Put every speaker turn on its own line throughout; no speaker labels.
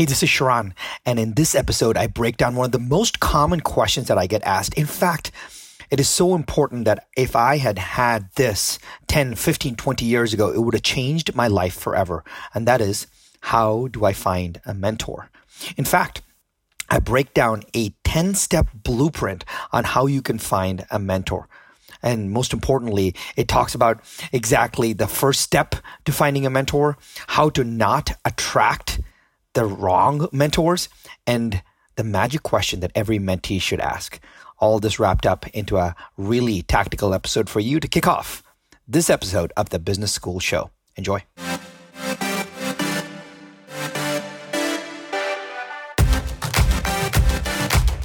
Hey, this is Sharran, and in this episode, I break down one of the most common questions that I get asked. In fact, it is so important that if I had had this 10, 15, 20 years ago, it would have changed my life forever. And that is, how do I find a mentor? In fact, I break down a 10 step blueprint on how you can find a mentor. And most importantly, it talks about exactly the first step to finding a mentor, how to not attract the wrong mentors, and the magic question that every mentee should ask. All this wrapped up into a really tactical episode for you to kick off this episode of the Business School Show. Enjoy.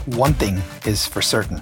One thing is for certain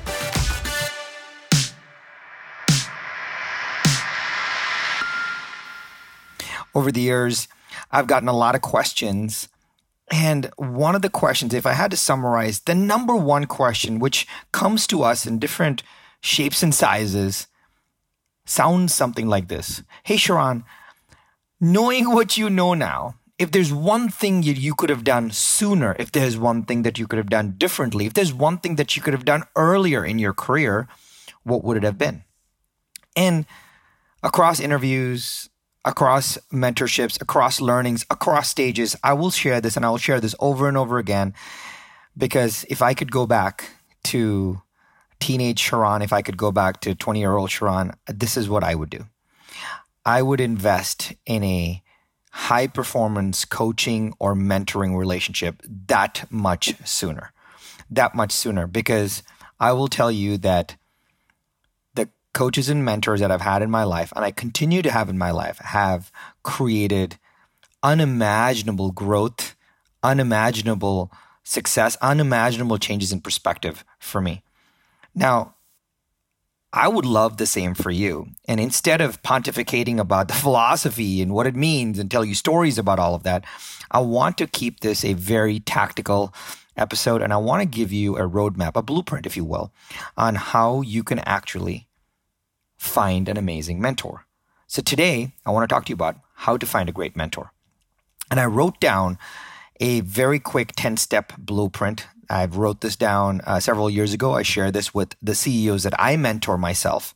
Over the years, I've gotten a lot of questions and one of the questions, if I had to summarize, the number one question, which comes to us in different shapes and sizes, sounds something like this Hey, Sharran, knowing what you know now, if there's one thing you, could have done sooner, if there's one thing that you could have done differently, if there's one thing that you could have done earlier in your career, what would it have been? And across interviews, across mentorships, across learnings, across stages. I will share this and I will share this over and over again because if I could go back to teenage Sharran, if I could go back to 20 year old Sharran, this is what I would do. I would invest in a high performance coaching or mentoring relationship that much sooner. That much sooner because I will tell you that coaches and mentors that I've had in my life, and I continue to have in my life, have created unimaginable growth, unimaginable success, unimaginable changes in perspective for me. Now, I would love the same for you. And instead of pontificating about the philosophy and what it means and tell you stories about all of that, I want to keep this a very tactical episode and I want to give you a roadmap, a blueprint, if you will, on how you can actually find an amazing mentor. So today, I want to talk to you about how to find a great mentor. And I wrote down a very quick 10 step blueprint. I wrote this down uh, several years ago. I shared this with the CEOs that I mentor myself.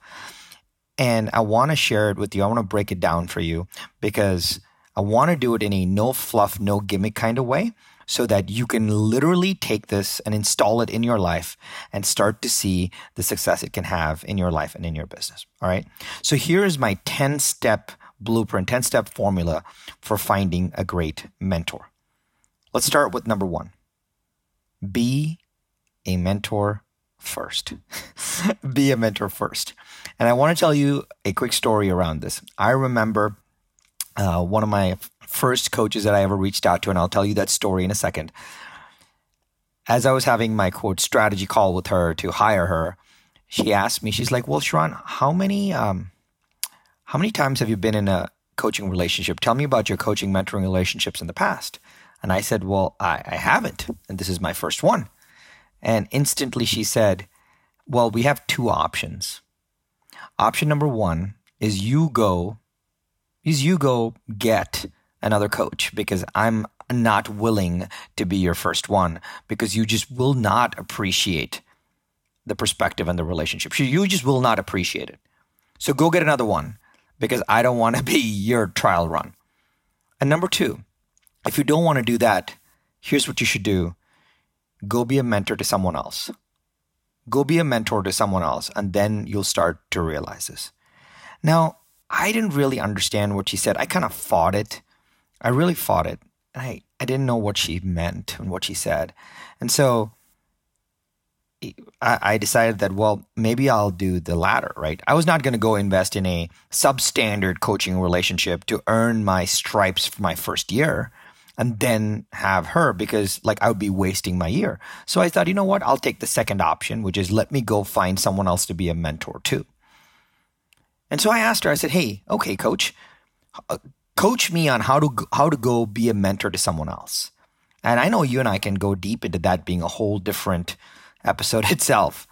And I want to share it with you. I want to break it down for you because I want to do it in a no fluff, no gimmick kind of way so that you can literally take this and install it in your life and start to see the success it can have in your life and in your business. All right. So here is my 10 step blueprint, 10 step formula for finding a great mentor. Let's start with number one be a mentor first. be a mentor first. And I want to tell you a quick story around this. I remember uh, one of my first coaches that I ever reached out to, and I'll tell you that story in a second. As I was having my quote strategy call with her to hire her, she asked me, she's like, "Well, Sharran, how many um, how many times have you been in a coaching relationship? Tell me about your coaching mentoring relationships in the past." And I said, "Well, I, I haven't, and this is my first one." And instantly she said, "Well, we have two options. Option number one is you go, is you go get another coach because I'm not willing to be your first one because you just will not appreciate the perspective and the relationship. You just will not appreciate it. So go get another one because I don't want to be your trial run. And number two, if you don't want to do that, here's what you should do go be a mentor to someone else. Go be a mentor to someone else, and then you'll start to realize this. Now, I didn't really understand what she said. I kind of fought it I really fought it. I, I didn't know what she meant and what she said. And so I, I decided that, well, maybe I'll do the latter, right? I was not going to go invest in a substandard coaching relationship to earn my stripes for my first year. and then have her because like I would be wasting my year. So I thought, you know what? I'll take the second option, which is let me go find someone else to be a mentor too. And so I asked her, I said, hey, okay, coach, coach me on how to, how to go be a mentor to someone else. And I know you and I can go deep into that being a whole different episode itself.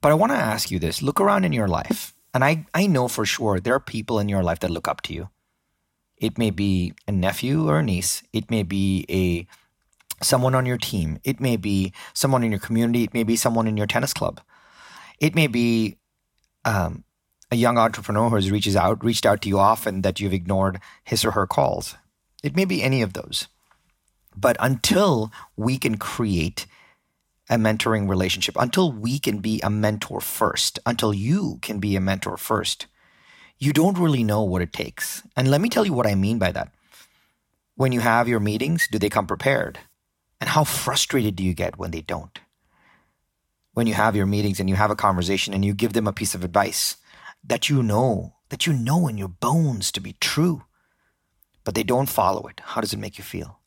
But I want to ask you this look around in your life. And I, I know for sure there are people in your life that look up to you. It may be a nephew or a niece. It may be a someone on your team. It may be someone in your community. It may be someone in your tennis club. It may be um, a young entrepreneur who has reaches out, reached out to you often that you've ignored his or her calls. It may be any of those. But until we can create a mentoring relationship, until we can be a mentor first, until you can be a mentor first, you don't really know what it takes. And let me tell you what I mean by that. When you have your meetings, do they come prepared? And how frustrated do you get when they don't? When you have your meetings and you have a conversation and you give them a piece of advice that you know, that you know in your bones to be true, but they don't follow it, how does it make you feel?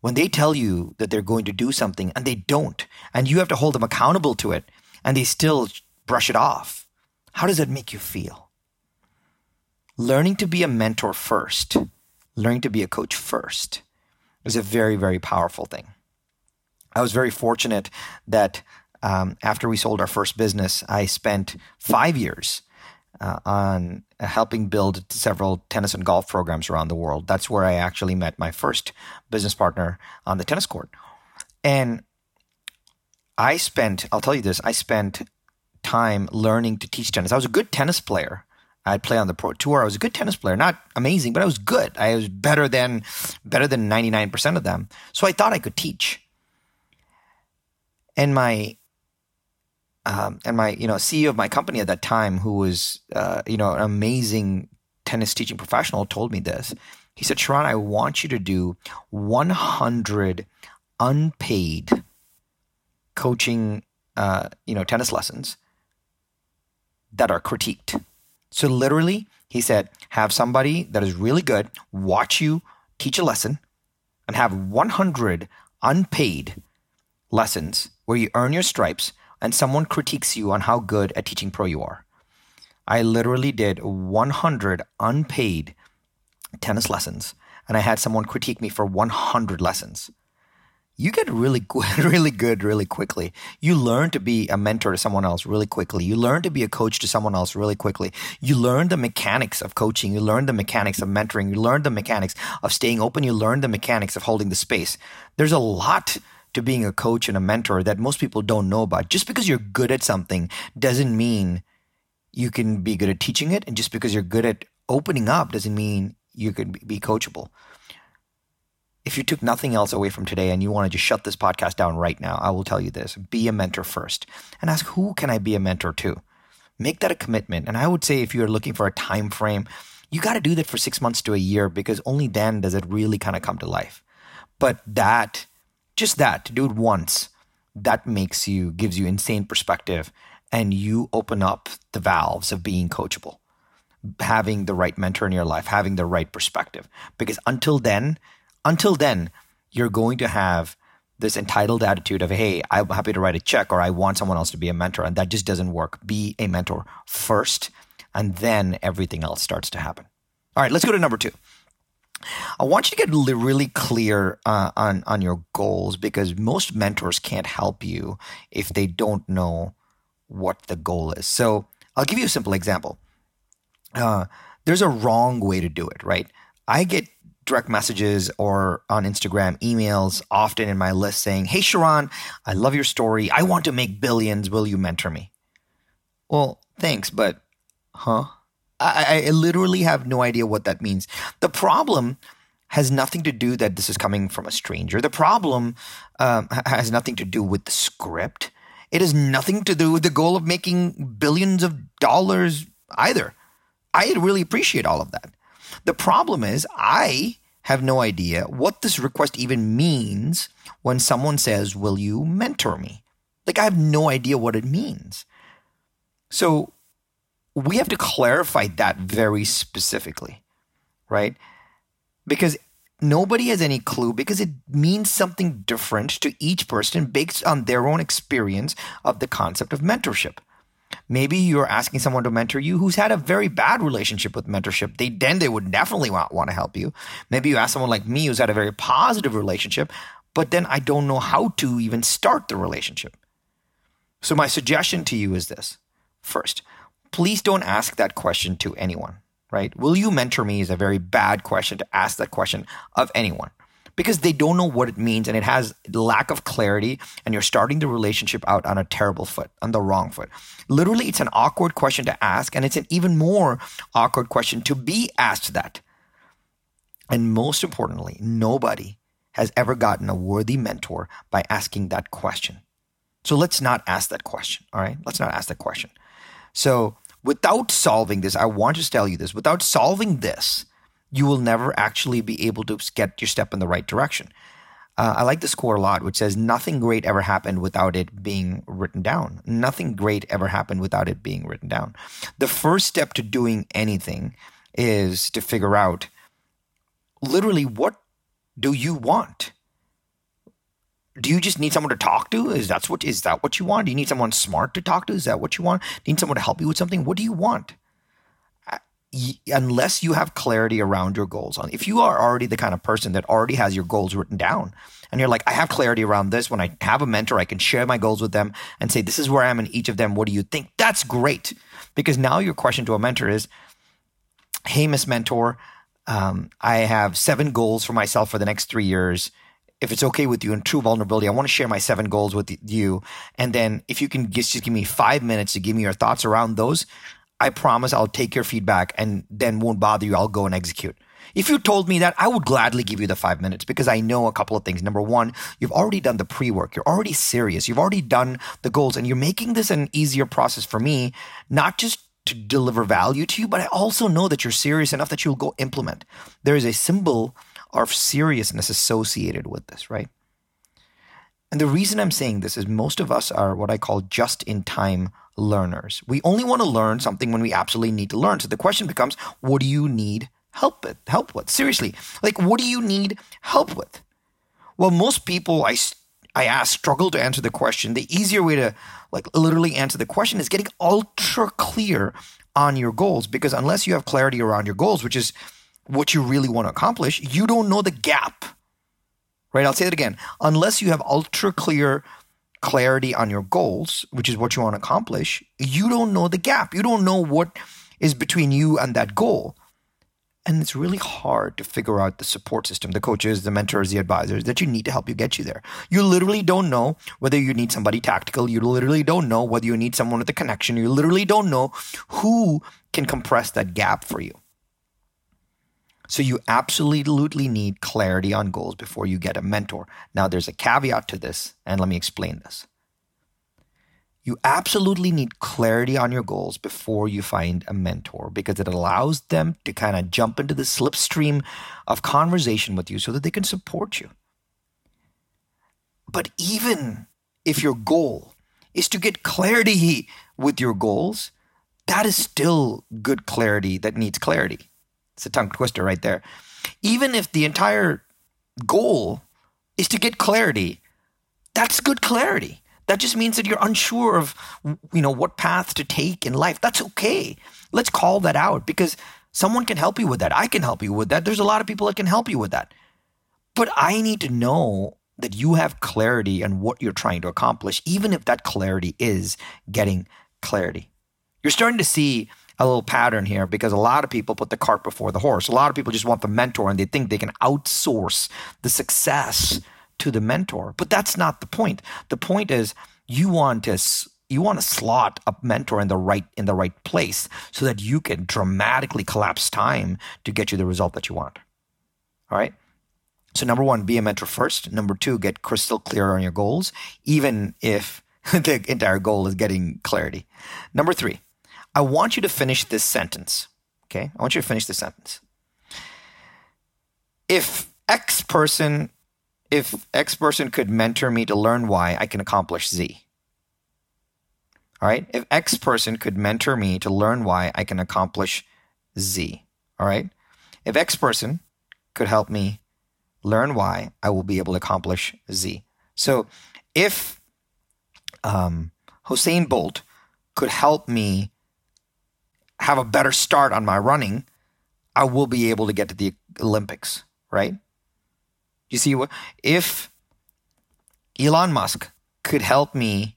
When they tell you that they're going to do something and they don't, and you have to hold them accountable to it, and they still brush it off, how does that make you feel? learning to be a mentor first, learning to be a coach first is a very, very powerful thing. I was very fortunate that um, after we sold our first business, I spent five years uh, on helping build several tennis and golf programs around the world. That's where I actually met my first business partner on the tennis court. And I spent, I'll tell you this, I spent time learning to teach tennis. I was a good tennis player, I'd play on the pro tour. I was a good tennis player, not amazing, but I was good. I was better than better than 99% of them. So I thought I could teach. And my um, and my you know CEO of my company at that time, who was uh, you know an amazing tennis teaching professional, told me this. He said, "Sharran, I want you to do 100 unpaid coaching, uh, you know, tennis lessons that are critiqued." So literally, he said, have somebody that is really good watch you teach a lesson and have 100 unpaid lessons where you earn your stripes and someone critiques you on how good at teaching pro you are. I literally did 100 unpaid tennis lessons and I had someone critique me for 100 lessons you get really good, really good really quickly. You learn to be a mentor to someone else really quickly. You learn to be a coach to someone else really quickly. You learn the mechanics of coaching. You learn the mechanics of mentoring. You learn the mechanics of staying open. You learn the mechanics of holding the space. There's a lot to being a coach and a mentor that most people don't know about. Just because you're good at something doesn't mean you can be good at teaching it. And just because you're good at opening up doesn't mean you can be coachable if you took nothing else away from today and you want to just shut this podcast down right now, I will tell you this be a mentor first and ask who can I be a mentor to? Make that a commitment. And I would say if you're looking for a time frame, you got to do that for six months to a year because only then does it really kind of come to life. But that, just that, to do it once, that makes you, gives you insane perspective and you open up the valves of being coachable, having the right mentor in your life, having the right perspective. Because until then, until then, you're going to have this entitled attitude of, hey, I'm happy to write a check or I want someone else to be a mentor. And that just doesn't work. Be a mentor first, and then everything else starts to happen. All right, let's go to number two. I want you to get really clear uh, on on your goals because most mentors can't help you if they don't know what the goal is. So I'll give you a simple example. Uh, there's a wrong way to do it, right? I get direct messages or on Instagram, emails often in my list saying, Hey, Sharran, I love your story. I want to make billions. Will you mentor me? Well, thanks, but huh? I, I literally have no idea what that means. The problem has nothing to do that this is coming from a stranger. The problem um, has nothing to do with the script. It has nothing to do with the goal of making billions of dollars either. I really appreciate all of that. The problem is, I have no idea what this request even means when someone says, Will you mentor me? Like, I have no idea what it means. So, we have to clarify that very specifically, right? Because nobody has any clue because it means something different to each person based on their own experience of the concept of mentorship. Maybe you're asking someone to mentor you who's had a very bad relationship with mentorship. They then they would definitely want, want to help you. Maybe you ask someone like me who's had a very positive relationship, but then I don't know how to even start the relationship. So my suggestion to you is this. First, please don't ask that question to anyone, right? Will you mentor me is a very bad question to ask that question of anyone because they don't know what it means and it has lack of clarity and you're starting the relationship out on a terrible foot on the wrong foot. Literally it's an awkward question to ask and it's an even more awkward question to be asked that. And most importantly nobody has ever gotten a worthy mentor by asking that question. So let's not ask that question all right? Let's not ask that question. So without solving this i want to tell you this without solving this you will never actually be able to get your step in the right direction. Uh, I like this quote a lot, which says, Nothing great ever happened without it being written down. Nothing great ever happened without it being written down. The first step to doing anything is to figure out literally what do you want? Do you just need someone to talk to? Is that what is that what you want? Do you need someone smart to talk to? Is that what you want? Do you need someone to help you with something? What do you want? unless you have clarity around your goals on if you are already the kind of person that already has your goals written down and you're like i have clarity around this when i have a mentor i can share my goals with them and say this is where i am in each of them what do you think that's great because now your question to a mentor is hey miss mentor um, i have seven goals for myself for the next three years if it's okay with you in true vulnerability, I want to share my seven goals with you. And then if you can just, just give me five minutes to give me your thoughts around those, I promise I'll take your feedback and then won't bother you. I'll go and execute. If you told me that, I would gladly give you the five minutes because I know a couple of things. Number one, you've already done the pre work. You're already serious. You've already done the goals and you're making this an easier process for me, not just to deliver value to you, but I also know that you're serious enough that you'll go implement. There is a symbol of seriousness associated with this, right? And the reason I'm saying this is most of us are what I call just in time learners. We only want to learn something when we absolutely need to learn. So the question becomes, what do you need help with? Help with? Seriously, like what do you need help with? Well, most people I I ask struggle to answer the question. The easier way to like literally answer the question is getting ultra clear on your goals because unless you have clarity around your goals, which is what you really want to accomplish, you don't know the gap. Right? I'll say it again. Unless you have ultra clear clarity on your goals, which is what you want to accomplish, you don't know the gap. You don't know what is between you and that goal. And it's really hard to figure out the support system, the coaches, the mentors, the advisors that you need to help you get you there. You literally don't know whether you need somebody tactical. You literally don't know whether you need someone with a connection. You literally don't know who can compress that gap for you. So you absolutely need clarity on goals before you get a mentor. Now, there's a caveat to this, and let me explain this. You absolutely need clarity on your goals before you find a mentor because it allows them to kind of jump into the slipstream of conversation with you so that they can support you. But even if your goal is to get clarity with your goals, that is still good clarity that needs clarity. It's a tongue twister right there. Even if the entire goal is to get clarity, that's good clarity. That just means that you're unsure of you know what path to take in life. That's okay. Let's call that out because someone can help you with that. I can help you with that. There's a lot of people that can help you with that. But I need to know that you have clarity on what you're trying to accomplish, even if that clarity is getting clarity. You're starting to see a little pattern here because a lot of people put the cart before the horse. A lot of people just want the mentor and they think they can outsource the success to the mentor. But that's not the point. The point is you want to you want to slot a mentor in the right in the right place so that you can dramatically collapse time to get you the result that you want. All right? So number 1, be a mentor first. Number 2, get crystal clear on your goals even if the entire goal is getting clarity. Number 3, I want you to finish this sentence. Okay. I want you to finish this sentence. If X person, if X person could mentor me to learn Y, I can accomplish Z. All right. If X person could mentor me to learn Y, I can accomplish Z. All right. If X person could help me learn Y, I will be able to accomplish Z. So if um, Usain Bolt could help me have a better start on my running, I will be able to get to the Olympics, right? You see if Elon Musk could help me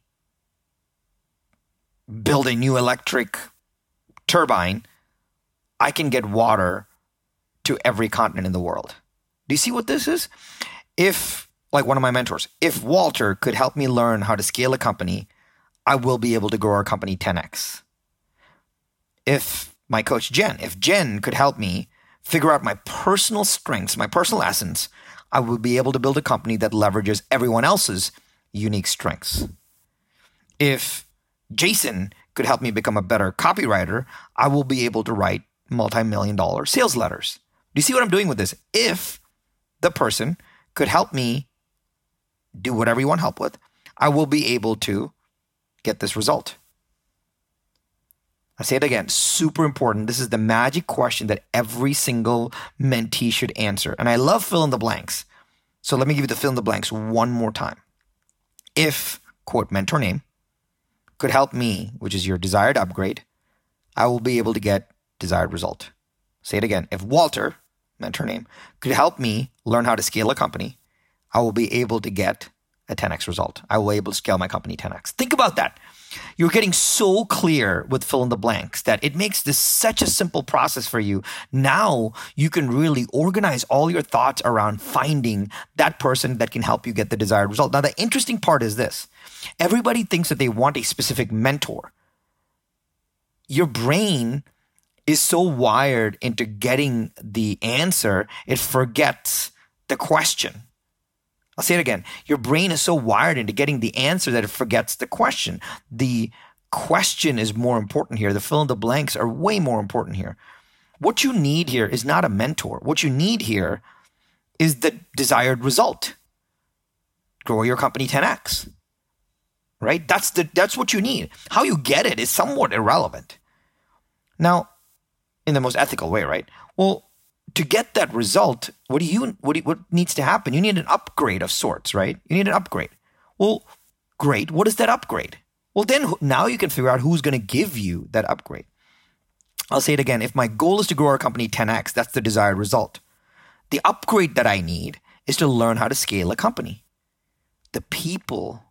build a new electric turbine, I can get water to every continent in the world. Do you see what this is? If, like one of my mentors, if Walter could help me learn how to scale a company, I will be able to grow our company 10x. If my coach Jen, if Jen could help me figure out my personal strengths, my personal essence, I will be able to build a company that leverages everyone else's unique strengths. If Jason could help me become a better copywriter, I will be able to write multi million dollar sales letters. Do you see what I'm doing with this? If the person could help me do whatever you want help with, I will be able to get this result. I say it again, super important. This is the magic question that every single mentee should answer. And I love fill in the blanks. So let me give you the fill in the blanks one more time. If, quote, mentor name, could help me, which is your desired upgrade, I will be able to get desired result. Say it again. If Walter, mentor name, could help me learn how to scale a company, I will be able to get a 10x result. I will be able to scale my company 10x. Think about that. You're getting so clear with fill in the blanks that it makes this such a simple process for you. Now you can really organize all your thoughts around finding that person that can help you get the desired result. Now, the interesting part is this everybody thinks that they want a specific mentor. Your brain is so wired into getting the answer, it forgets the question. I'll say it again. Your brain is so wired into getting the answer that it forgets the question. The question is more important here. The fill in the blanks are way more important here. What you need here is not a mentor. What you need here is the desired result. Grow your company 10x. Right? That's the that's what you need. How you get it is somewhat irrelevant. Now, in the most ethical way, right? Well, to get that result, what do you what do what needs to happen? You need an upgrade of sorts, right? You need an upgrade. Well, great. What is that upgrade? Well, then now you can figure out who's going to give you that upgrade. I'll say it again. If my goal is to grow our company 10x, that's the desired result. The upgrade that I need is to learn how to scale a company. The people,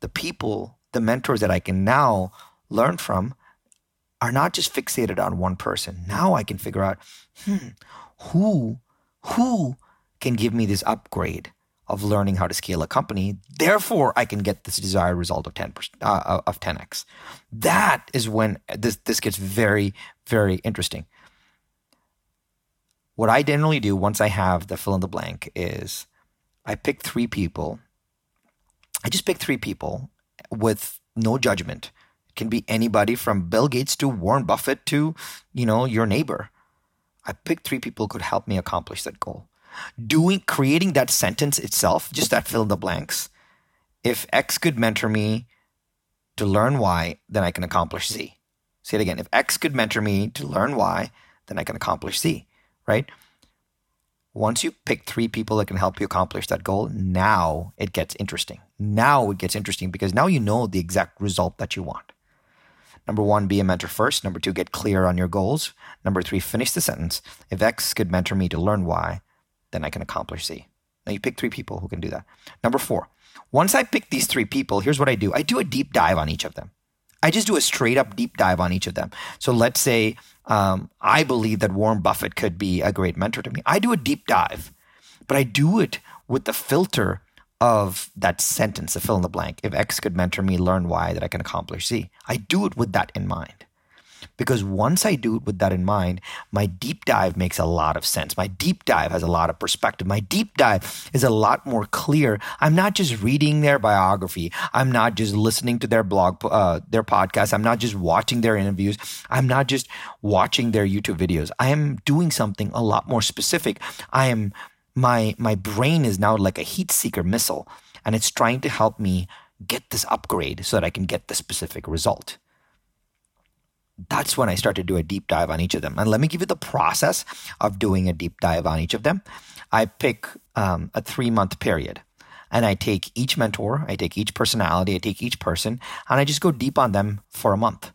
the people, the mentors that I can now learn from are not just fixated on one person. Now I can figure out, hmm, who who can give me this upgrade of learning how to scale a company? Therefore i can get this desired result of 10 uh, of 10x that is when this this gets very very interesting. What i generally do once i have the fill in the blank is i pick three people. I just pick three people with no judgment. It can be anybody from bill gates to warren buffett to you know your neighbor I picked three people who could help me accomplish that goal. Doing creating that sentence itself, just that fill in the blanks. If X could mentor me to learn Y, then I can accomplish Z. Say it again. If X could mentor me to learn Y, then I can accomplish Z, right? Once you pick three people that can help you accomplish that goal, now it gets interesting. Now it gets interesting because now you know the exact result that you want. Number one, be a mentor first. Number two, get clear on your goals. Number three, finish the sentence. If X could mentor me to learn Y, then I can accomplish Z. Now you pick three people who can do that. Number four, once I pick these three people, here's what I do I do a deep dive on each of them. I just do a straight up deep dive on each of them. So let's say um, I believe that Warren Buffett could be a great mentor to me. I do a deep dive, but I do it with the filter of that sentence, the fill in the blank. If X could mentor me, learn Y, that I can accomplish Z. I do it with that in mind. Because once I do it with that in mind, my deep dive makes a lot of sense. My deep dive has a lot of perspective. My deep dive is a lot more clear. I'm not just reading their biography. I'm not just listening to their blog, uh, their podcast. I'm not just watching their interviews. I'm not just watching their YouTube videos. I am doing something a lot more specific. I am my my brain is now like a heat seeker missile and it's trying to help me get this upgrade so that I can get the specific result. that's when I start to do a deep dive on each of them. And let me give you the process of doing a deep dive on each of them. I pick um, a three month period and I take each mentor, I take each personality, I take each person, and I just go deep on them for a month.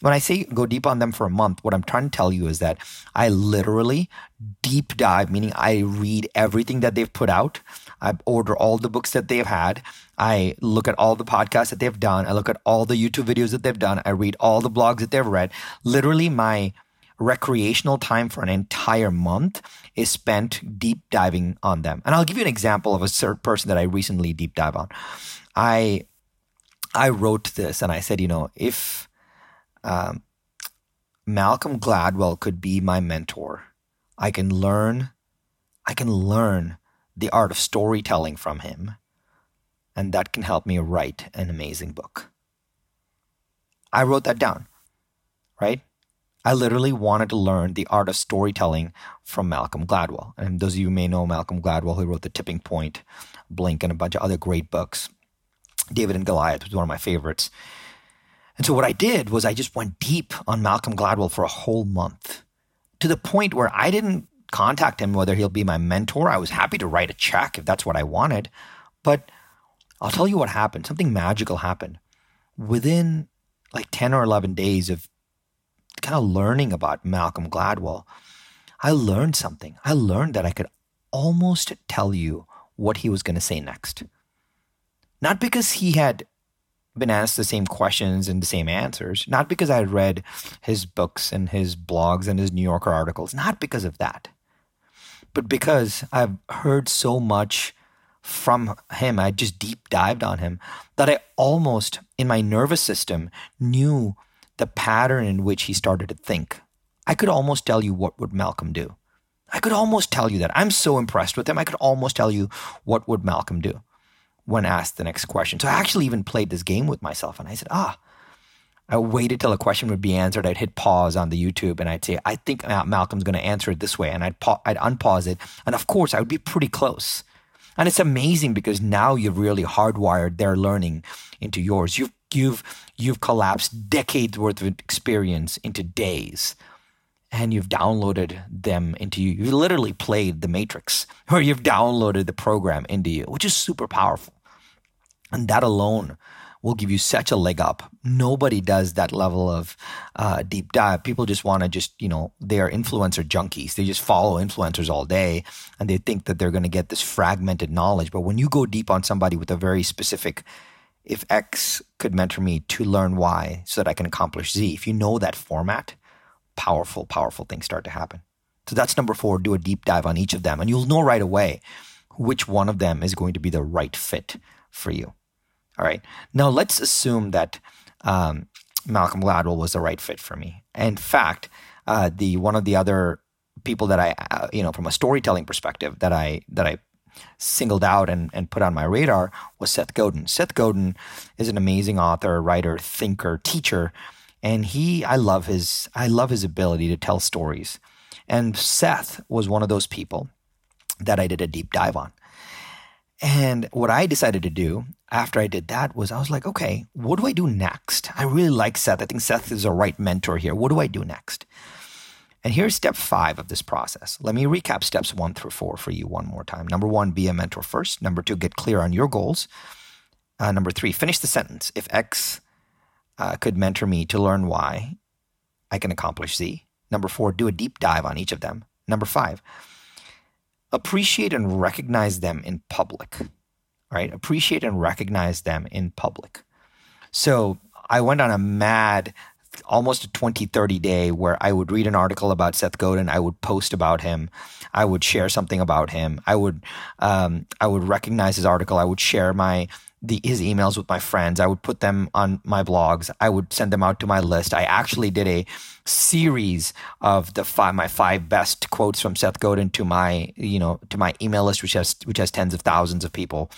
When I say go deep on them for a month, what I'm trying to tell you is that I literally deep dive, meaning I read everything that they've put out. I order all the books that they've had. I look at all the podcasts that they've done. I look at all the YouTube videos that they've done. I read all the blogs that they've read. Literally, my recreational time for an entire month is spent deep diving on them. And I'll give you an example of a certain person that I recently deep dive on. I I wrote this and I said, you know, if um, Malcolm Gladwell could be my mentor, I can learn I can learn the art of storytelling from him. And that can help me write an amazing book. I wrote that down, right? I literally wanted to learn the art of storytelling from Malcolm Gladwell. And those of you may know Malcolm Gladwell, who wrote The Tipping Point, Blink, and a bunch of other great books. David and Goliath was one of my favorites. And so what I did was I just went deep on Malcolm Gladwell for a whole month to the point where I didn't contact him whether he'll be my mentor. I was happy to write a check if that's what I wanted. But I'll tell you what happened. Something magical happened. Within like 10 or 11 days of kind of learning about Malcolm Gladwell, I learned something. I learned that I could almost tell you what he was going to say next. Not because he had been asked the same questions and the same answers, not because I read his books and his blogs and his New Yorker articles, not because of that, but because I've heard so much from him, I just deep dived on him that I almost, in my nervous system, knew the pattern in which he started to think. I could almost tell you what would Malcolm do. I could almost tell you that. I'm so impressed with him. I could almost tell you what would Malcolm do when asked the next question. So I actually even played this game with myself and I said, ah, I waited till a question would be answered. I'd hit pause on the YouTube and I'd say, I think Malcolm's going to answer it this way. And I'd, pa- I'd unpause it. And of course, I would be pretty close. And it's amazing because now you've really hardwired their learning into yours. You've you've you've collapsed decades worth of experience into days and you've downloaded them into you. You've literally played the matrix or you've downloaded the program into you, which is super powerful. And that alone will give you such a leg up. Nobody does that level of uh, deep dive. People just want to just, you know, they're influencer junkies. They just follow influencers all day and they think that they're going to get this fragmented knowledge. But when you go deep on somebody with a very specific if X could mentor me to learn Y so that I can accomplish Z, if you know that format, powerful, powerful things start to happen. So that's number four. Do a deep dive on each of them, and you'll know right away which one of them is going to be the right fit for you. All right. Now let's assume that um, Malcolm Gladwell was the right fit for me. In fact, uh, the one of the other people that I, uh, you know, from a storytelling perspective, that I that I singled out and, and put on my radar was Seth Godin. Seth Godin is an amazing author, writer, thinker, teacher, and he I love his I love his ability to tell stories. And Seth was one of those people that I did a deep dive on. And what I decided to do after I did that was I was like, okay, what do I do next? I really like Seth. I think Seth is a right mentor here. What do I do next? And here's step five of this process. Let me recap steps one through four for you one more time. Number one, be a mentor first. Number two, get clear on your goals. Uh, number three, finish the sentence. If X uh, could mentor me to learn Y, I can accomplish Z. Number four, do a deep dive on each of them. Number five, appreciate and recognize them in public. Right? Appreciate and recognize them in public. So I went on a mad almost a 20, 30 day where I would read an article about Seth Godin. I would post about him. I would share something about him. I would, um, I would recognize his article. I would share my, the, his emails with my friends. I would put them on my blogs. I would send them out to my list. I actually did a series of the five, my five best quotes from Seth Godin to my, you know, to my email list, which has, which has tens of thousands of people.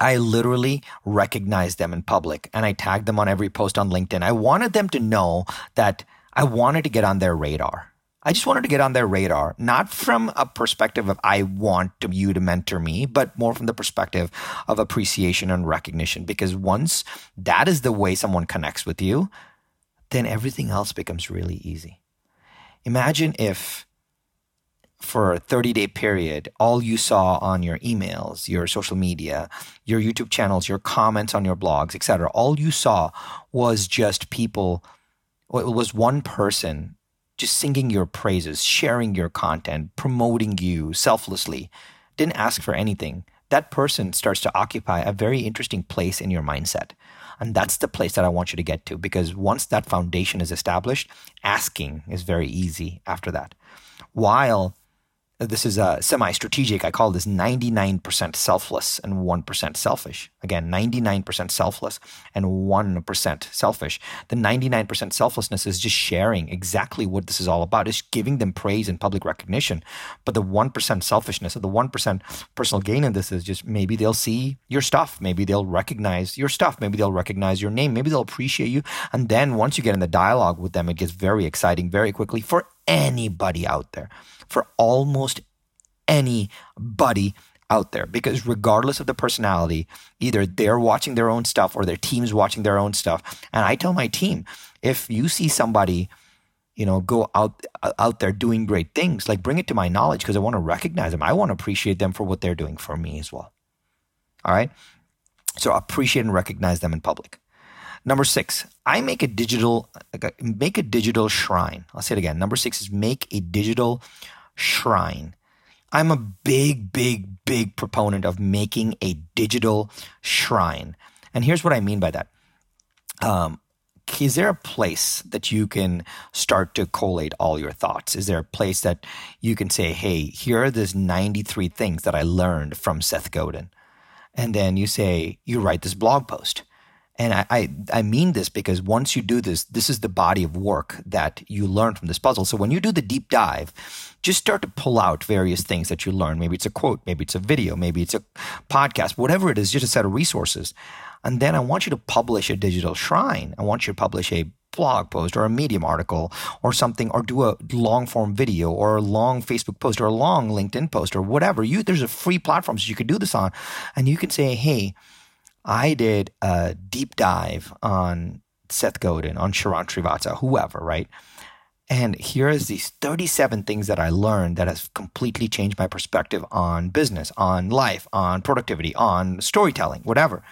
I literally recognized them in public and I tagged them on every post on LinkedIn. I wanted them to know that I wanted to get on their radar. I just wanted to get on their radar, not from a perspective of I want you to mentor me, but more from the perspective of appreciation and recognition. Because once that is the way someone connects with you, then everything else becomes really easy. Imagine if for a 30 day period, all you saw on your emails, your social media, your YouTube channels, your comments on your blogs, etc., all you saw was just people, it was one person just singing your praises, sharing your content, promoting you selflessly, didn't ask for anything. That person starts to occupy a very interesting place in your mindset. And that's the place that I want you to get to because once that foundation is established, asking is very easy after that. While this is a semi-strategic. I call this 99% selfless and 1% selfish. Again, 99% selfless and 1% selfish. The 99% selflessness is just sharing exactly what this is all about. It's giving them praise and public recognition. But the 1% selfishness or the 1% personal gain in this is just maybe they'll see your stuff. Maybe they'll recognize your stuff. Maybe they'll recognize your name. Maybe they'll appreciate you. And then once you get in the dialogue with them, it gets very exciting very quickly for anybody out there for almost anybody out there because regardless of the personality, either they're watching their own stuff or their team's watching their own stuff. And I tell my team, if you see somebody, you know, go out uh, out there doing great things, like bring it to my knowledge because I want to recognize them. I want to appreciate them for what they're doing for me as well. All right. So appreciate and recognize them in public. Number six, I make a digital make a digital shrine. I'll say it again. Number six is make a digital shrine. I'm a big, big, big proponent of making a digital shrine. And here's what I mean by that. Um, is there a place that you can start to collate all your thoughts? Is there a place that you can say, hey, here are these 93 things that I learned from Seth Godin? And then you say, you write this blog post. And I, I, I, mean this because once you do this, this is the body of work that you learn from this puzzle. So when you do the deep dive, just start to pull out various things that you learn. Maybe it's a quote, maybe it's a video, maybe it's a podcast, whatever it is, just a set of resources. And then I want you to publish a digital shrine. I want you to publish a blog post or a medium article or something or do a long form video or a long facebook post or a long linkedin post or whatever you there's a free platforms you could do this on and you can say hey I did a deep dive on Seth Godin, on Sharran Srivatsaa, whoever, right? And here is these 37 things that I learned that has completely changed my perspective on business, on life, on productivity, on storytelling, whatever.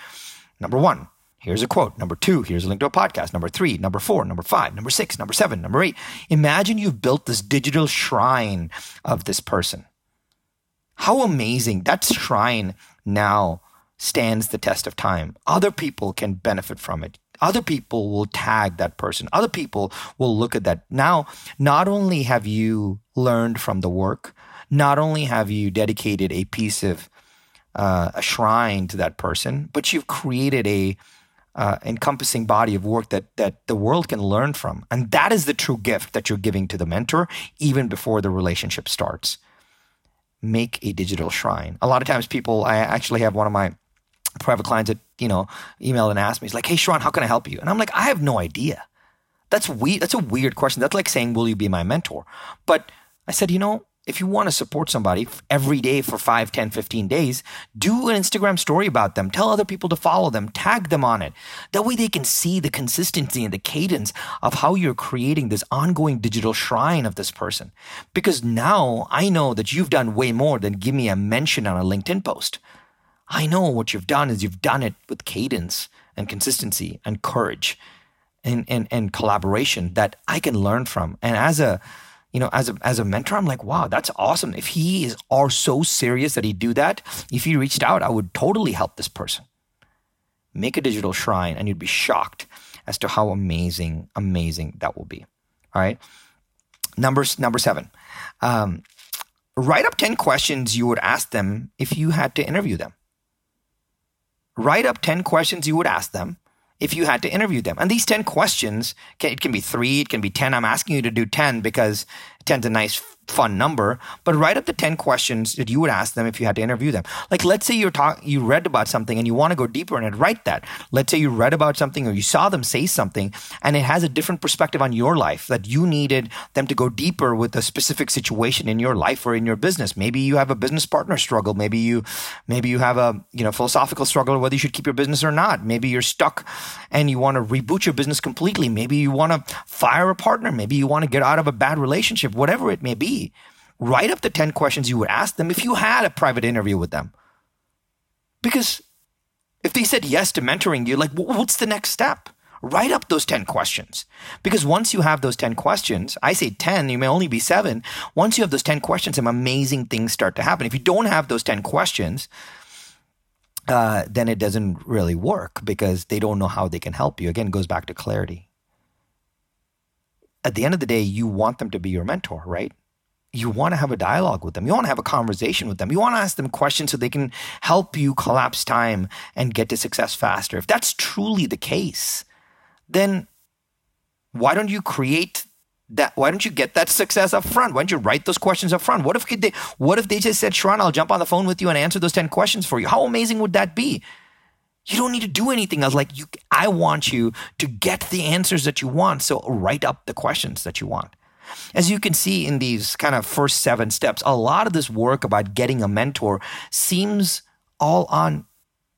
Number one, here's a quote. Number two, here's a link to a podcast. Number three, number four, number five, number six, number seven, number eight. Imagine you've built this digital shrine of this person. How amazing. That shrine now stands the test of time. Other people can benefit from it. Other people will tag that person. Other people will look at that. Now, not only have you learned from the work, not only have you dedicated a piece of uh, a shrine to that person, but you've created a uh, encompassing body of work that that the world can learn from, and that is the true gift that you're giving to the mentor, even before the relationship starts. Make a digital shrine. A lot of times, people. I actually have one of my private clients that, you know, email and ask me, he's like, hey, Sharran, how can I help you? And I'm like, I have no idea. That's weird. That's a weird question. That's like saying, will you be my mentor? But I said, you know, if you want to support somebody every day for 5, 10, 15 days, do an Instagram story about them. Tell other people to follow them. Tag them on it. That way they can see the consistency and the cadence of how you're creating this ongoing digital shrine of this person. Because now I know that you've done way more than give me a mention on a LinkedIn post. I know what you've done is you've done it with cadence and consistency and courage and, and, and collaboration that I can learn from. And as a, you know, as a, as a mentor, I'm like, wow, that's awesome. If he is are so serious that he do that, if he reached out, I would totally help this person. Make a digital shrine and you'd be shocked as to how amazing, amazing that will be. All right. Numbers, number seven. Um, write up 10 questions you would ask them if you had to interview them write up 10 questions you would ask them if you had to interview them. And these 10 questions, can, it can be three, it can be 10. I'm asking you to do 10 because 10's a nice fun number, but write up the 10 questions that you would ask them if you had to interview them. Like let's say you're talk you read about something and you want to go deeper in it, write that. Let's say you read about something or you saw them say something and it has a different perspective on your life that you needed them to go deeper with a specific situation in your life or in your business. Maybe you have a business partner struggle, maybe you maybe you have a, you know, philosophical struggle whether you should keep your business or not. Maybe you're stuck and you want to reboot your business completely. Maybe you want to fire a partner, maybe you want to get out of a bad relationship, whatever it may be write up the 10 questions you would ask them if you had a private interview with them. Because if they said yes to mentoring you, like, what's the next step? Write up those 10 questions. Because once you have those 10 questions, I say 10, you may only be seven. Once you have those 10 questions, some amazing things start to happen. If you don't have those 10 questions, uh, then it doesn't really work because they don't know how they can help you. Again, it goes back to clarity. At the end of the day, you want them to be your mentor, right? You want to have a dialogue with them. You want to have a conversation with them. You want to ask them questions so they can help you collapse time and get to success faster. If that's truly the case, then why don't you create that? Why don't you get that success up front? Why don't you write those questions up front? What if they, what if they just said, Sharran, I'll jump on the phone with you and answer those 10 questions for you? How amazing would that be? You don't need to do anything else. Like you, I want you to get the answers that you want. So write up the questions that you want. As you can see in these kind of first seven steps, a lot of this work about getting a mentor seems all on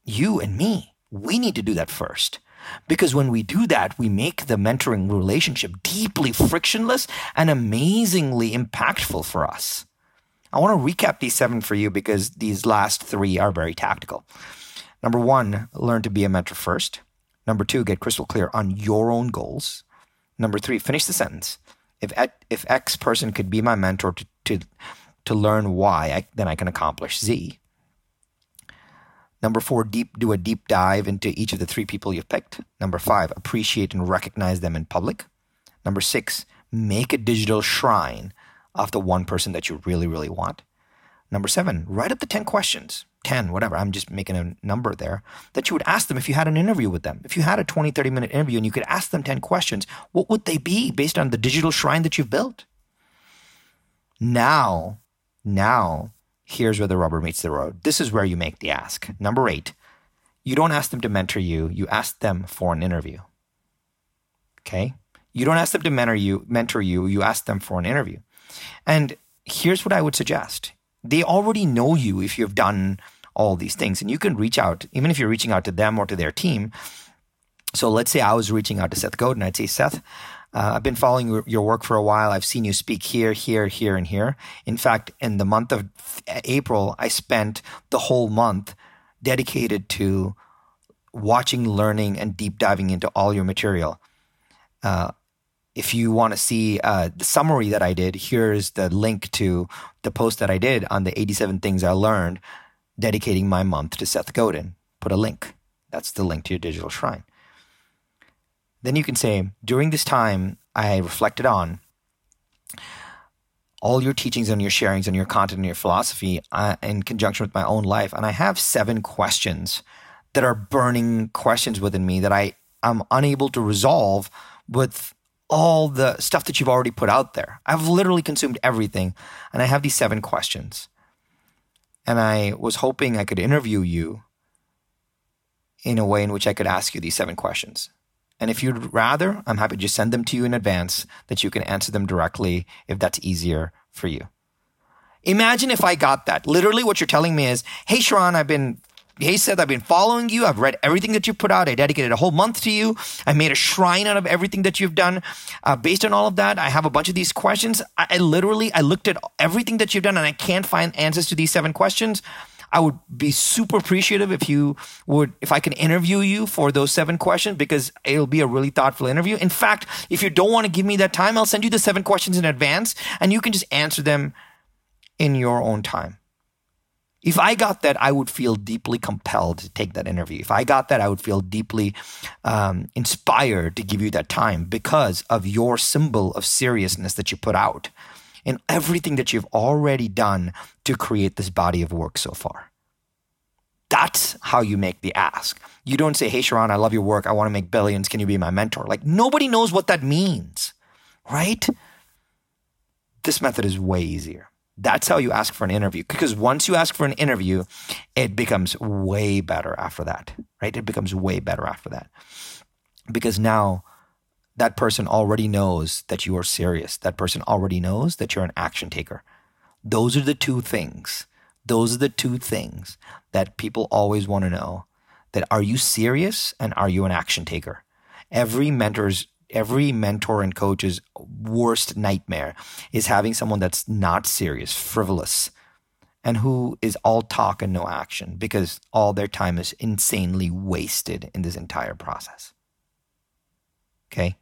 you and me. We need to do that first. Because when we do that, we make the mentoring relationship deeply frictionless and amazingly impactful for us. I want to recap these seven for you because these last three are very tactical. Number one, learn to be a mentor first. Number two, get crystal clear on your own goals. Number three, finish the sentence if if X person could be my mentor to to, to learn Y, I, then I can accomplish Z. Number four, deep do a deep dive into each of the three people you've picked. Number five, appreciate and recognize them in public. Number six, make a digital shrine of the one person that you really, really want. Number seven, write up the 10 questions. 10, whatever, I'm just making a number there, that you would ask them if you had an interview with them. If you had a 20, 30 minute interview and you could ask them 10 questions, what would they be based on the digital shrine that you've built? Now, now, here's where the rubber meets the road. This is where you make the ask. Number eight, you don't ask them to mentor you, you ask them for an interview. Okay? You don't ask them to mentor you, mentor you, you ask them for an interview. And here's what I would suggest they already know you if you've done all these things. And you can reach out, even if you're reaching out to them or to their team. So let's say I was reaching out to Seth Godin. I'd say, Seth, uh, I've been following your work for a while. I've seen you speak here, here, here, and here. In fact, in the month of April, I spent the whole month dedicated to watching, learning, and deep diving into all your material. Uh, if you want to see uh, the summary that I did, here's the link to the post that I did on the 87 things I learned, dedicating my month to Seth Godin. Put a link. That's the link to your digital shrine. Then you can say, during this time, I reflected on all your teachings and your sharings and your content and your philosophy uh, in conjunction with my own life. And I have seven questions that are burning questions within me that I am unable to resolve with all the stuff that you've already put out there. I've literally consumed everything. And I have these seven questions. And I was hoping I could interview you in a way in which I could ask you these seven questions. And if you'd rather, I'm happy to just send them to you in advance that you can answer them directly if that's easier for you. Imagine if I got that. Literally, what you're telling me is, hey, Sharran, I've been he said, I've been following you. I've read everything that you put out. I dedicated a whole month to you. I made a shrine out of everything that you've done. Uh, based on all of that, I have a bunch of these questions. I, I literally, I looked at everything that you've done and I can't find answers to these seven questions. I would be super appreciative if you would, if I can interview you for those seven questions because it'll be a really thoughtful interview. In fact, if you don't want to give me that time, I'll send you the seven questions in advance and you can just answer them in your own time. If I got that, I would feel deeply compelled to take that interview. If I got that, I would feel deeply um, inspired to give you that time because of your symbol of seriousness that you put out and everything that you've already done to create this body of work so far. That's how you make the ask. You don't say, Hey, Sharran, I love your work. I want to make billions. Can you be my mentor? Like, nobody knows what that means, right? this method is way easier. That's how you ask for an interview. Because once you ask for an interview, it becomes way better after that, right? It becomes way better after that. Because now that person already knows that you are serious. That person already knows that you're an action taker. Those are the two things. Those are the two things that people always want to know. That are you serious and are you an action taker? Every mentor's every mentor and coach's worst nightmare is having someone that's not serious, frivolous, and who is all talk and no action because all their time is insanely wasted in this entire process. Okay?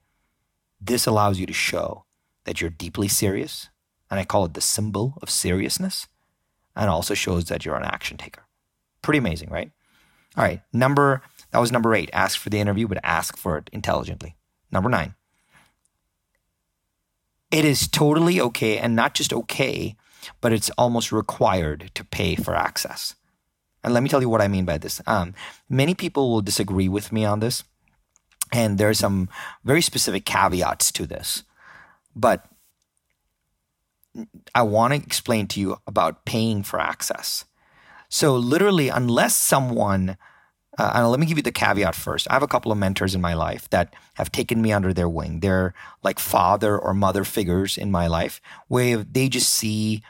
This allows you to show that you're deeply serious, and I call it the symbol of seriousness, and also shows that you're an action taker. Pretty amazing, right? All right, number that was number eight. Ask for the interview, but ask for it intelligently. Number nine, it is totally okay, and not just okay, but it's almost required to pay for access. And let me tell you what I mean by this. Um, many people will disagree with me on this, and there are some very specific caveats to this. But I want to explain to you about paying for access. So, literally, unless someone uh, let me give you the caveat first. I have a couple of mentors in my life that have taken me under their wing. They're like father or mother figures in my life where they just see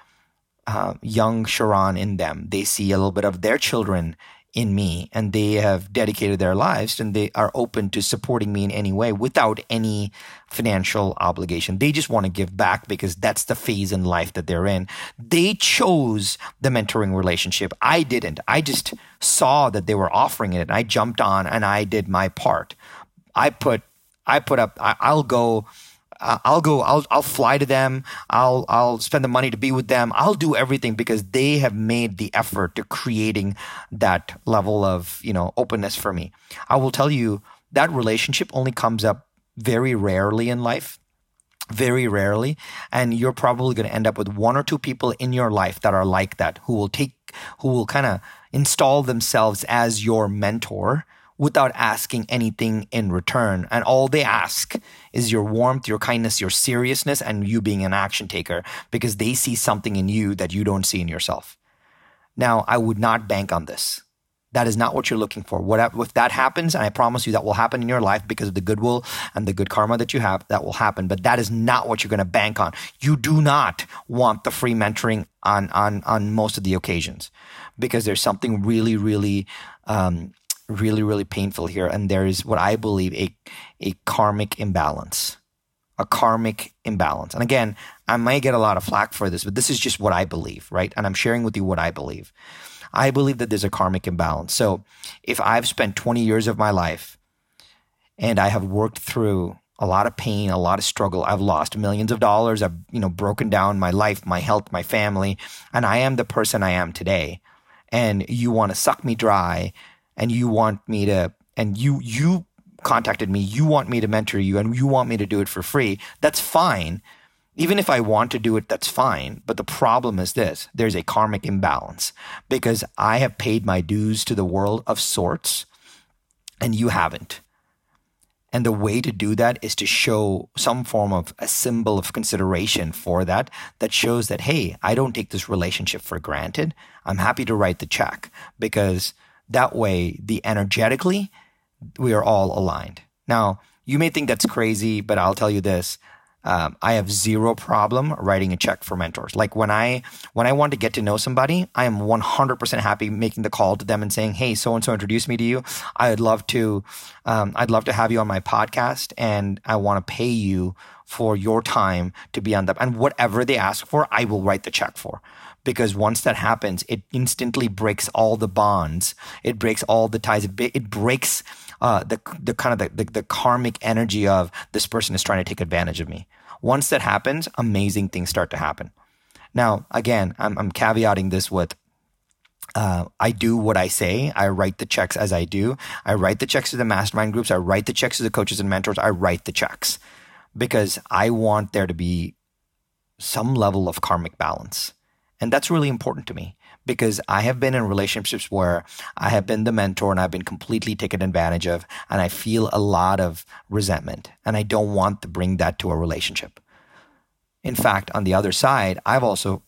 uh, young Sharran in them. They see a little bit of their children in me and they have dedicated their lives and they are open to supporting me in any way without any financial obligation. They just want to give back because that's the phase in life that they're in. They chose the mentoring relationship. I didn't. I just saw that they were offering it and I jumped on and I did my part. I put I put up I, I'll go I'll go. I'll I'll fly to them. I'll I'll spend the money to be with them. I'll do everything because they have made the effort to creating that level of you know openness for me. I will tell you that relationship only comes up very rarely in life very rarely and you're probably going to end up with one or two people in your life that are like that who will take who will kind of install themselves as your mentor without asking anything in return. And all they ask is your warmth, your kindness, your seriousness, and you being an action taker because they see something in you that you don't see in yourself. Now, I would not bank on this. That is not what you're looking for. What if that happens, and I promise you that will happen in your life because of the goodwill and the good karma that you have, that will happen. But that is not what you're going to bank on. You do not want the free mentoring on on on most of the occasions because there's something really, really um, really, really painful here. And there is what I believe a, a karmic imbalance. A karmic imbalance. And again, I might get a lot of flack for this, but this is just what I believe, right? And I'm sharing with you what I believe. I believe that there's a karmic imbalance. So if I've spent 20 years of my life and I have worked through a lot of pain, a lot of struggle. I've lost millions of dollars. I've, you know, broken down my life, my health, my family, and I am the person I am today. And you want to suck me dry and you want me to and you you contacted me you want me to mentor you and you want me to do it for free that's fine. Even if i want to do it that's fine. But the problem is this there's a karmic imbalance because i have paid my dues to the world of sorts and you haven't. And the way to do that is to show some form of a symbol of consideration for that, that shows that, hey, I don't take this relationship for granted. I'm happy to write the check because that way, the energetically, we are all aligned. Now, you may think that's crazy, but I'll tell you this. Um, I have zero problem writing a check for mentors. Like when I when I want to get to know somebody, I am 100% happy making the call to them and saying, "Hey, so and so introduced me to you. I'd love to, um, I'd love to have you on my podcast, and I want to pay you for your time to be on that. And whatever they ask for, I will write the check for because once that happens, it instantly breaks all the bonds. It breaks all the ties. It, breaks uh, the the kind of the, the, the karmic energy of this person is trying to take advantage of me. Once that happens, amazing things start to happen. Now, again, I'm, I'm caveating this with uh, I do what I say. I write the checks as I do. I write the checks to the mastermind groups. I write the checks to the coaches and mentors. I write the checks because I want there to be some level of karmic balance. And that's really important to me because I have been in relationships where I have been the mentor and I've been completely taken advantage of, and I feel a lot of resentment. And I don't want to bring that to a relationship. In fact, on the other side, I've also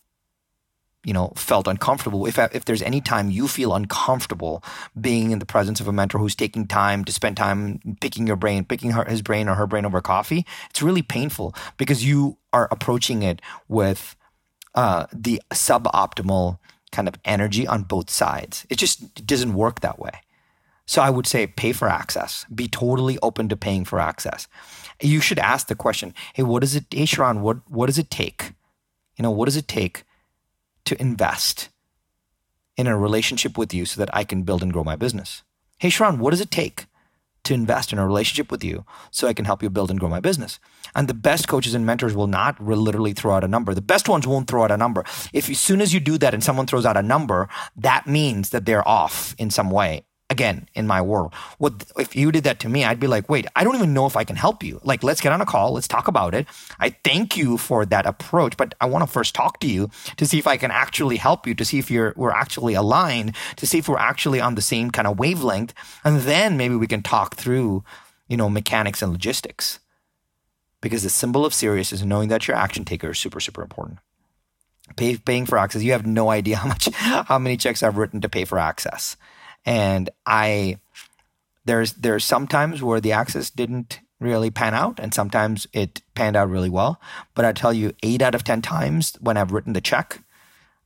you know felt uncomfortable if if there's any time you feel uncomfortable being in the presence of a mentor who's taking time to spend time picking your brain picking her, his brain or her brain over coffee it's really painful because you are approaching it with uh, the suboptimal kind of energy on both sides. It just it doesn't work that way. So i would say pay for access. Be totally open to paying for access. You should ask the question hey what does it hey Sharran what what does it take? You know what does it take to invest in a relationship with you so that I can build and grow my business? Hey, Sharran, what does it take to invest in a relationship with you so I can help you build and grow my business? And the best coaches and mentors will not literally throw out a number. The best ones won't throw out a number. If as soon as you do that and someone throws out a number, that means that they're off in some way again in my world. What if you did that to me? I'd be like, wait, I don't even know if I can help you. Like, let's get on a call. Let's talk about it. I thank you for that approach, but I want to first talk to you to see if I can actually help you, to see if you're we're actually aligned, to see if we're actually on the same kind of wavelength, and then maybe we can talk through, you know, mechanics and logistics. Because the symbol of serious is knowing that your action taker is super, super important. Pay, paying for access. You have no idea how much, how many checks I've written to pay for access. And I there's there's sometimes where the access didn't really pan out and sometimes it panned out really well. But I tell you, eight out of ten times when I've written the check,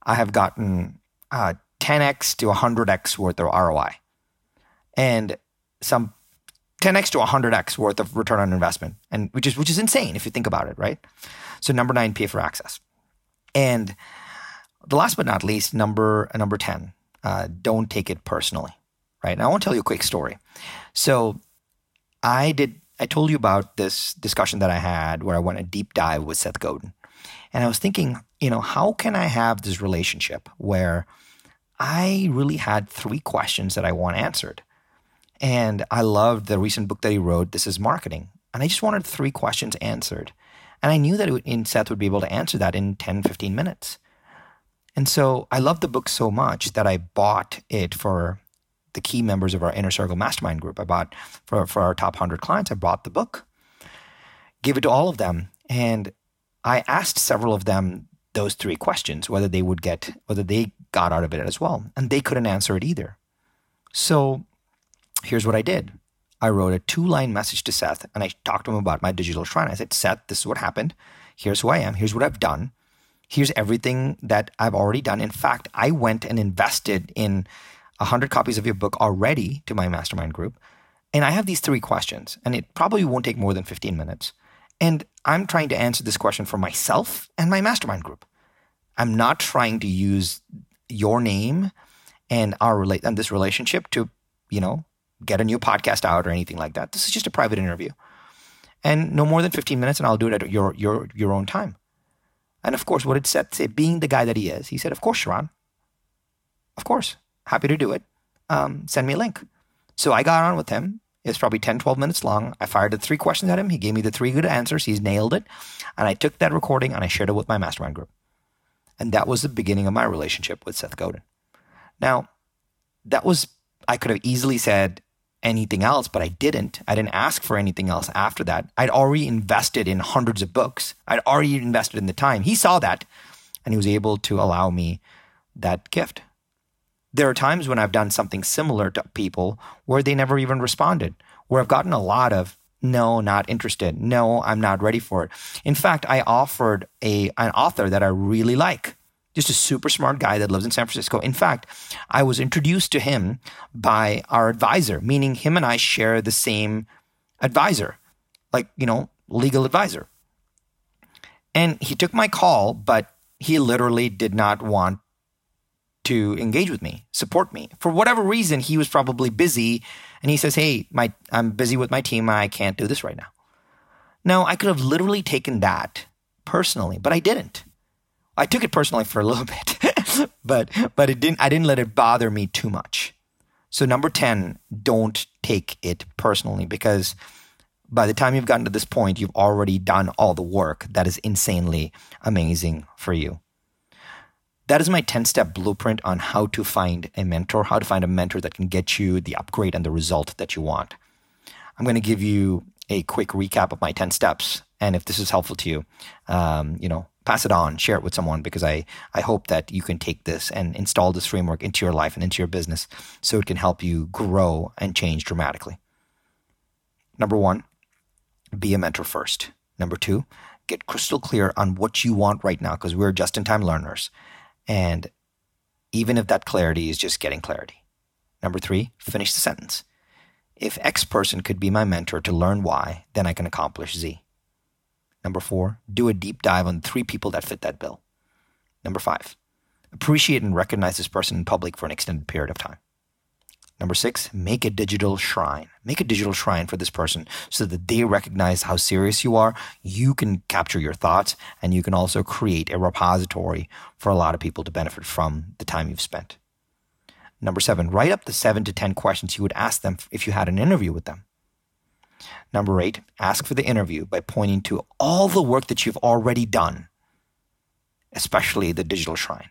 I have gotten uh, 10x to 100x worth of ROI. And some 10x to 100x worth of return on investment, and which is which is insane if you think about it, right? So number nine, pay for access, and the last but not least, number number ten, uh, don't take it personally, right? Now, I want to tell you a quick story. So, I did. I told you about this discussion that I had where I went a deep dive with Seth Godin, and I was thinking, you know, how can I have this relationship where I really had three questions that I want answered, and I loved the recent book that he wrote. This is marketing, and I just wanted three questions answered. And I knew that it, Seth would be able to answer that in 10, 15 minutes. And so I loved the book so much that I bought it for the key members of our inner circle mastermind group. I bought for, for our top 100 clients, I bought the book, gave it to all of them. And I asked several of them those three questions, whether they would get, whether they got out of it as well. And they couldn't answer it either. So here's what I did. I wrote a two line message to Seth and I talked to him about my digital shrine. I said, Seth, this is what happened. Here's who I am. Here's what I've done here's everything that I've already done. In fact, I went and invested in 100 copies of your book already to my mastermind group. And I have these three questions, and it probably won't take more than 15 minutes. And I'm trying to answer this question for myself and my mastermind group. I'm not trying to use your name and our relate and this relationship to, you know, get a new podcast out or anything like that. This is just a private interview. And no more than 15 minutes, and I'll do it at your your your own time. And of course, what Seth say? Being the guy that he is, he said, Of course, Sharran. Of course. Happy to do it. Um, send me a link. So I got on with him. It was probably 10, 12 minutes long. I fired the three questions at him. He gave me the three good answers. He's nailed it. And I took that recording and I shared it with my mastermind group. And that was the beginning of my relationship with Seth Godin. Now, that was, I could have easily said, anything else, but I didn't. I didn't ask for anything else after that. I'd already invested in hundreds of books. I'd already invested in the time. He saw that and he was able to allow me that gift. There are times when I've done something similar to people where they never even responded, where I've gotten a lot of no, not interested. No, I'm not ready for it. In fact, I offered a an author that I really like just a super smart guy that lives in San Francisco. In fact, I was introduced to him by our advisor, meaning him and I share the same advisor, like, you know, legal advisor. And he took my call, but he literally did not want to engage with me, support me. For whatever reason, he was probably busy and he says, Hey, my I'm busy with my team. I can't do this right now. Now, I could have literally taken that personally, but I didn't. I took it personally for a little bit, but but it didn't. I didn't let it bother me too much. So number ten, don't take it personally because by the time you've gotten to this point, you've already done all the work that is insanely amazing for you. That is my 10 step blueprint on how to find a mentor, how to find a mentor that can get you the upgrade and the result that you want. I'm going to give you a quick recap of my 10 steps And if this is helpful to you, um, you know, pass it on, share it with someone because I, I hope that you can take this and install this framework into your life and into your business so it can help you grow and change dramatically. Number one, be a mentor first. Number two, get crystal clear on what you want right now because we're just in time learners. And even if that clarity is just getting clarity. Number three, finish the sentence. If X person could be my mentor to learn Y, then I can accomplish Z. Number four, do a deep dive on three people that fit that bill. Number five, appreciate and recognize this person in public for an extended period of time. Number six, make a digital shrine. Make a digital shrine for this person so that they recognize how serious you are. You can capture your thoughts and you can also create a repository for a lot of people to benefit from the time you've spent. Number seven, write up the seven to 10 questions you would ask them if you had an interview with them. Number eight, ask for the interview by pointing to all the work that you've already done, especially the digital shrine.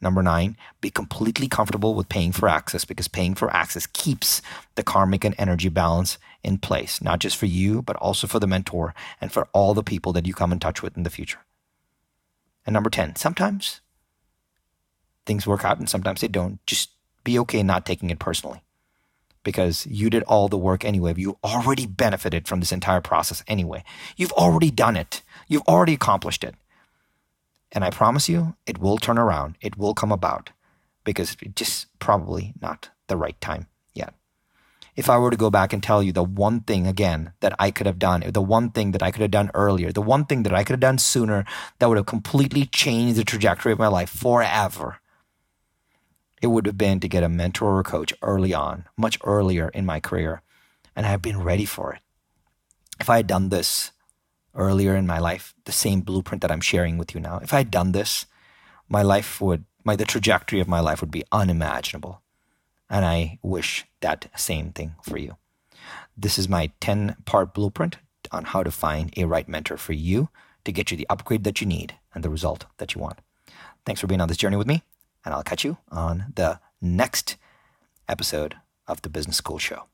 Number nine, be completely comfortable with paying for access because paying for access keeps the karmic and energy balance in place, not just for you, but also for the mentor and for all the people that you come in touch with in the future. And number 10, sometimes things work out and sometimes they don't. Just be okay not taking it personally because you did all the work anyway. You already benefited from this entire process anyway. You've already done it, you've already accomplished it. And I promise you, it will turn around. It will come about because it's just probably not the right time yet. If I were to go back and tell you the one thing again that I could have done, the one thing that I could have done earlier, the one thing that I could have done sooner that would have completely changed the trajectory of my life forever, it would have been to get a mentor or coach early on, much earlier in my career. And I've been ready for it. If I had done this earlier in my life, the same blueprint that I'm sharing with you now. If I had done this, my life would, my the trajectory of my life would be unimaginable. And I wish that same thing for you. This is my 10 part blueprint on how to find a right mentor for you to get you the upgrade that you need and the result that you want. Thanks for being on this journey with me, and I'll catch you on the next episode of the Business School Show.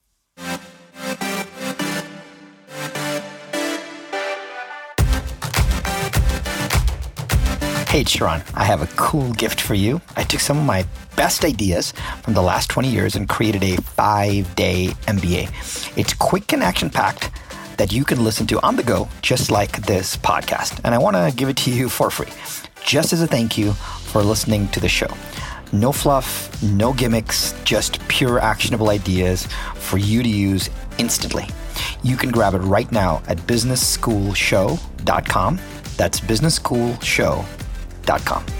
Hey, Sharran, I have a cool gift for you. I took some of my best ideas from the last 20 years and created a five day MBA. It's quick and action packed that you can listen to on the go, just like this podcast. And I want to give it to you for free, just as a thank you for listening to the show. No fluff, no gimmicks, just pure actionable ideas for you to use instantly. You can grab it right now at businessschoolshow.com. That's businessschoolshow.com.